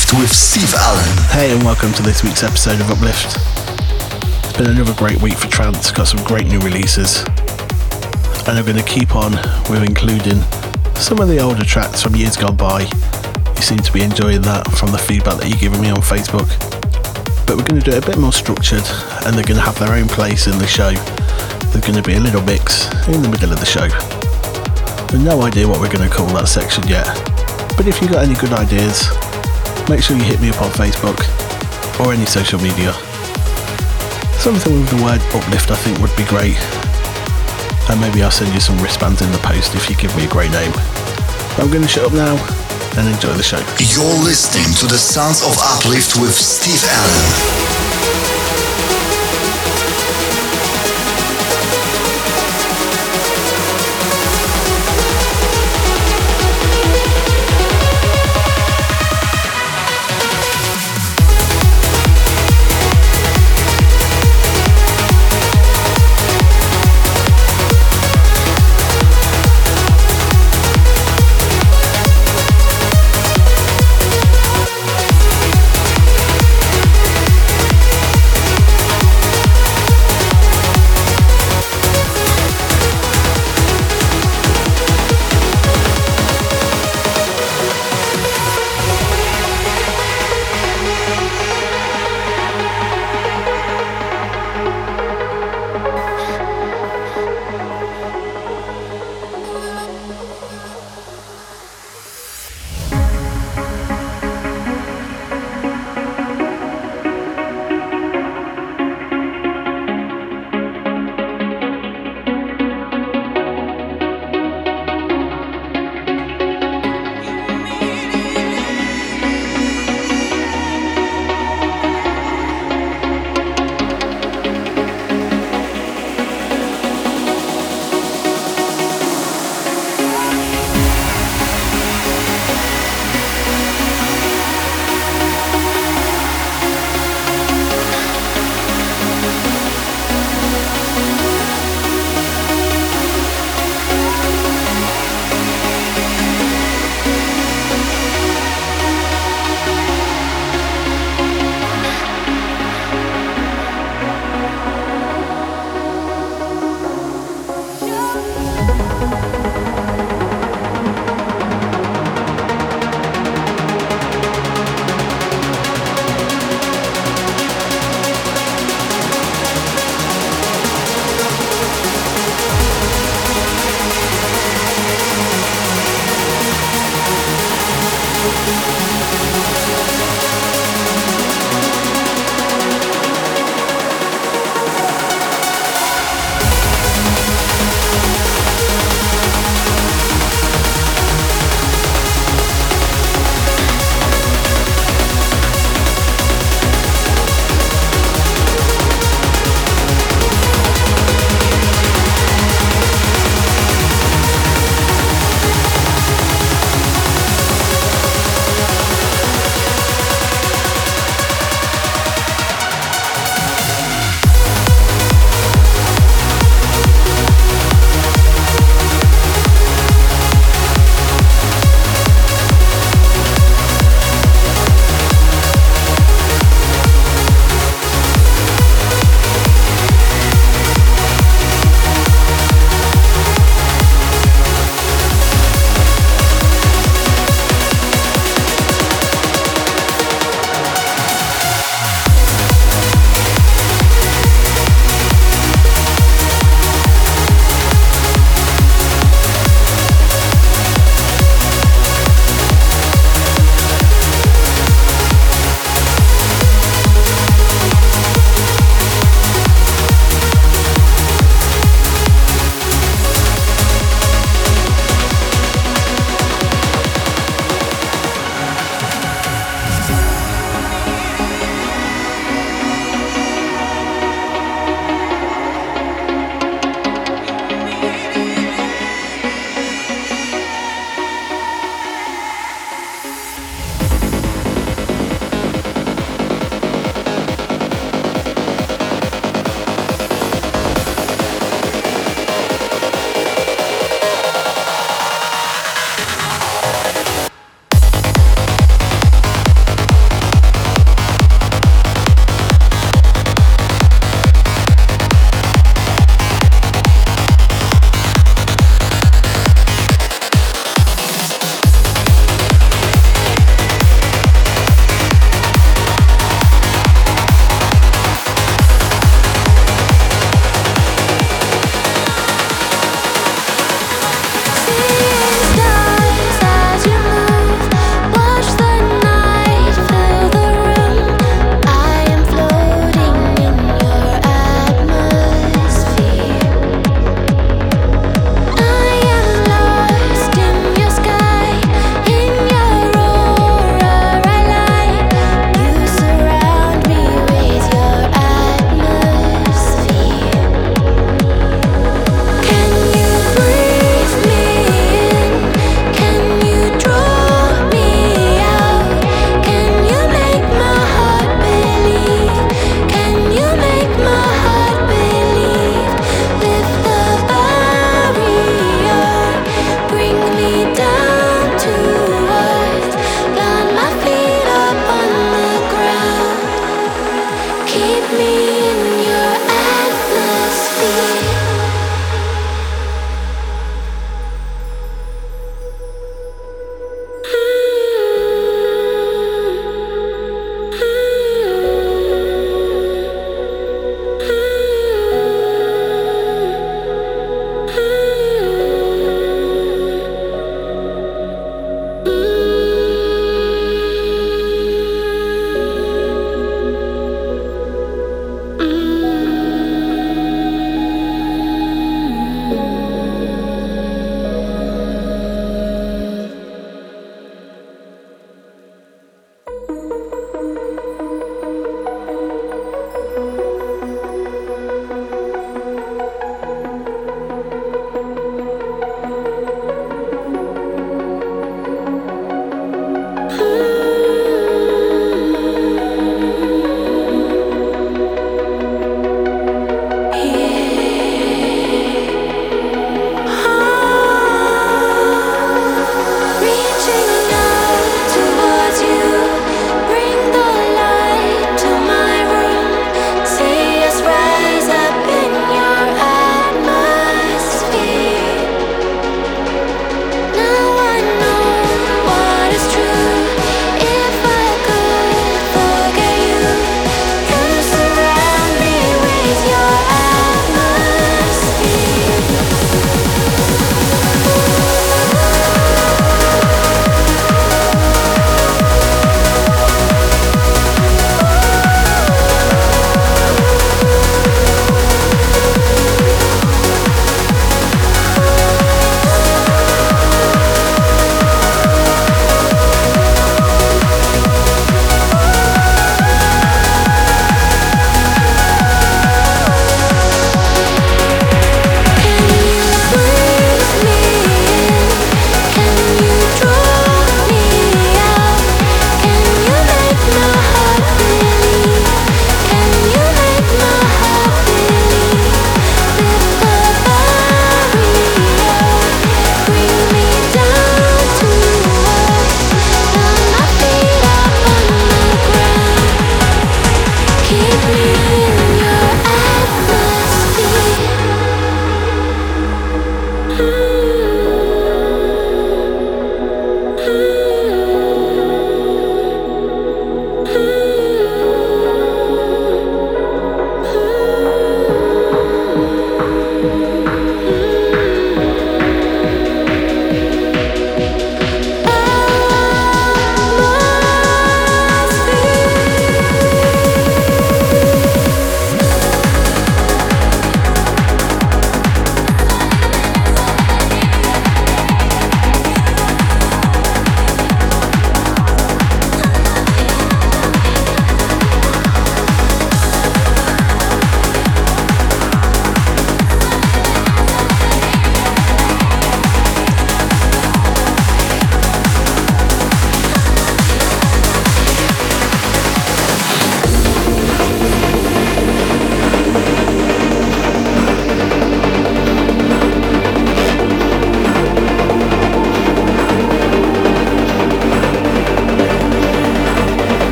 Uplift with Steve Allen. Hey, and welcome to this week's episode of Uplift. It's been another great week for trance, got some great new releases. And I'm going to keep on with including some of the older tracks from years gone by. You seem to be enjoying that from the feedback that you're giving me on Facebook. But we're going to do it a bit more structured, and they're going to have their own place in the show. There's going to be a little mix in the middle of the show. With no idea what we're going to call that section yet. But if you've got any good ideas, make sure you hit me up on Facebook or any social media. Something with the word uplift I think would be great. And maybe I'll send you some wristbands in the post if you give me a great name. I'm going to shut up now and enjoy the show. You're listening to the Sounds of Uplift with Steve Allen.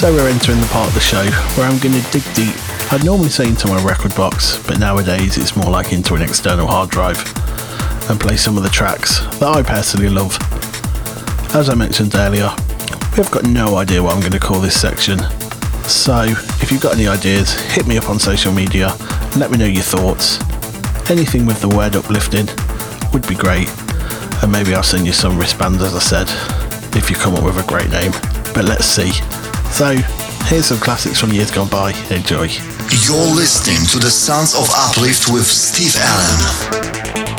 So we're entering the part of the show where I'm going to dig deep. I'd normally say into my record box, but nowadays it's more like into an external hard drive and play some of the tracks that I personally love. As I mentioned earlier, we've got no idea what I'm going to call this section. So if you've got any ideas, hit me up on social media and let me know your thoughts. Anything with the word uplifting would be great. And maybe I'll send you some wristbands as I said, if you come up with a great name. But let's see. So, here's some classics from years gone by. Enjoy. You're listening to the Sounds of Uplift with Steve Allen.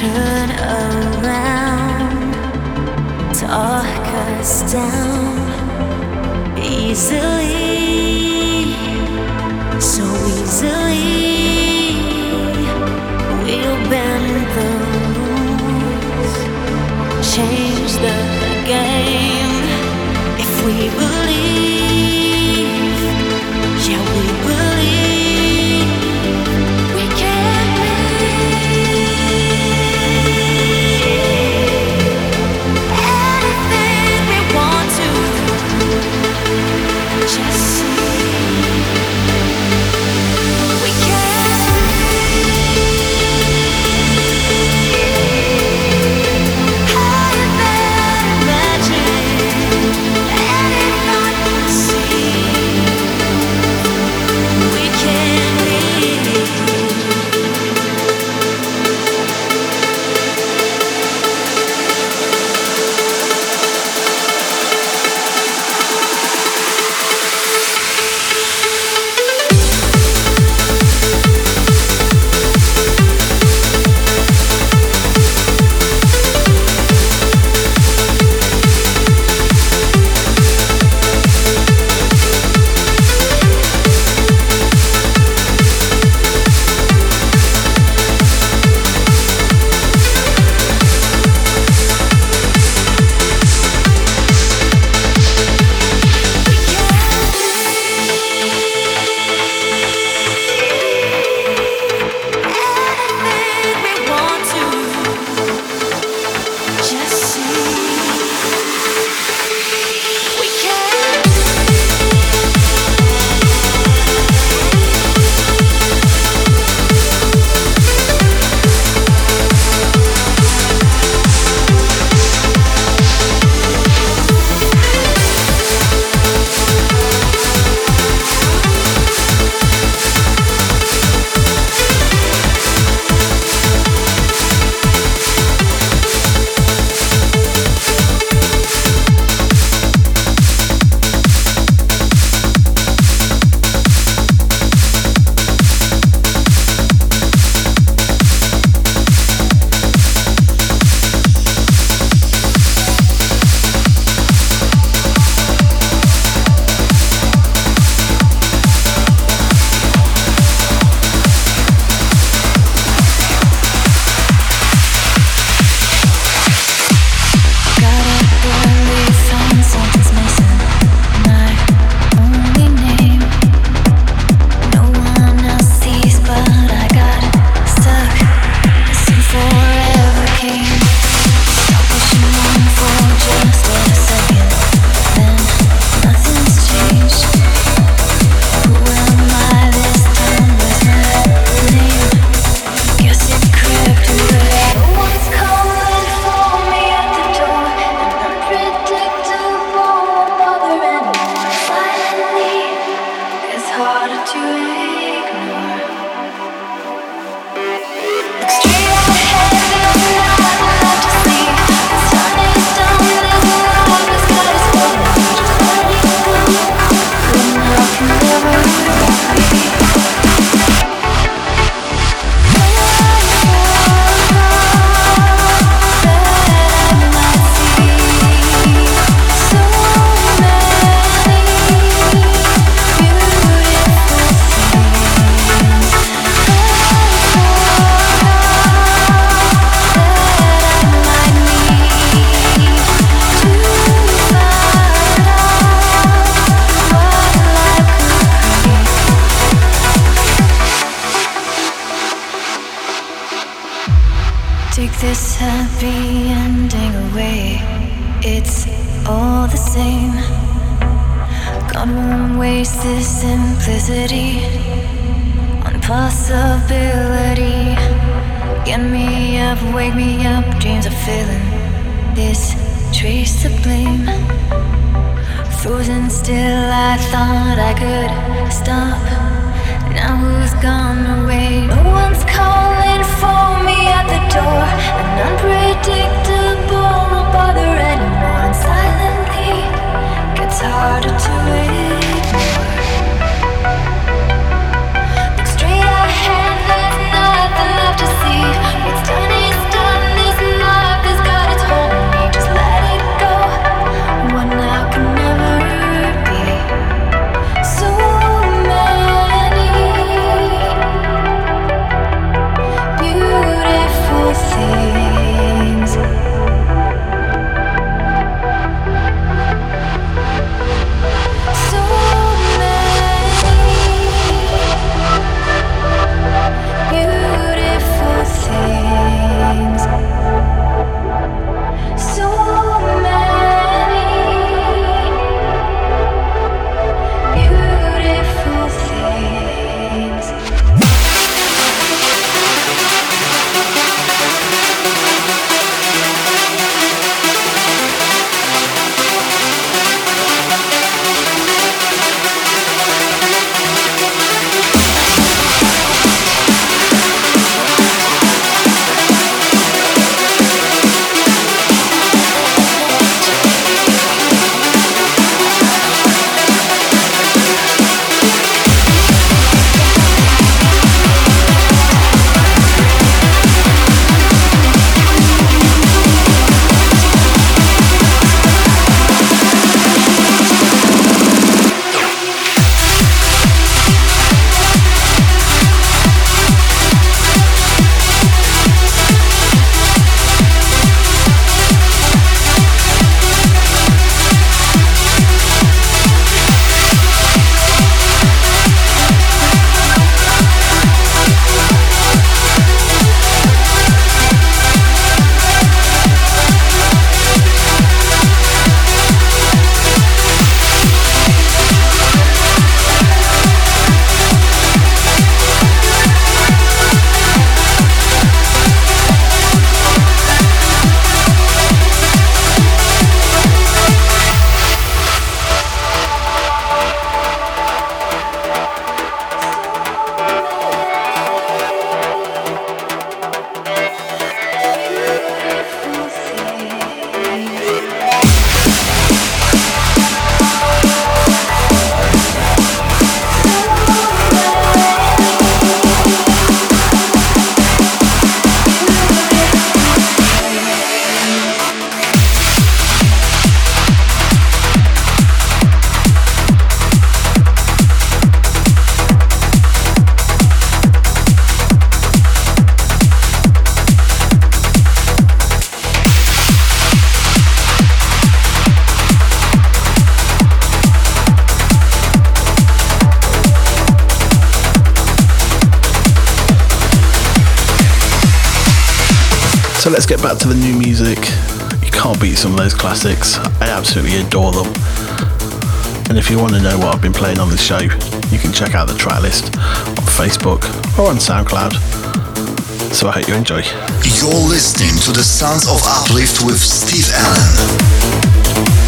turn around, talk us down easily. I thought I could stop. Now who's gone away? No one's calling for me at the door. An unpredictable bother anymore. And silently gets harder. Let's get back to the new music. You can't beat some of those classics. I absolutely adore them. And if you want to know what I've been playing on the show, you can check out the track list on Facebook or on SoundCloud. So I hope you enjoy. You're listening to the Sounds of Uplift with Steve Allen.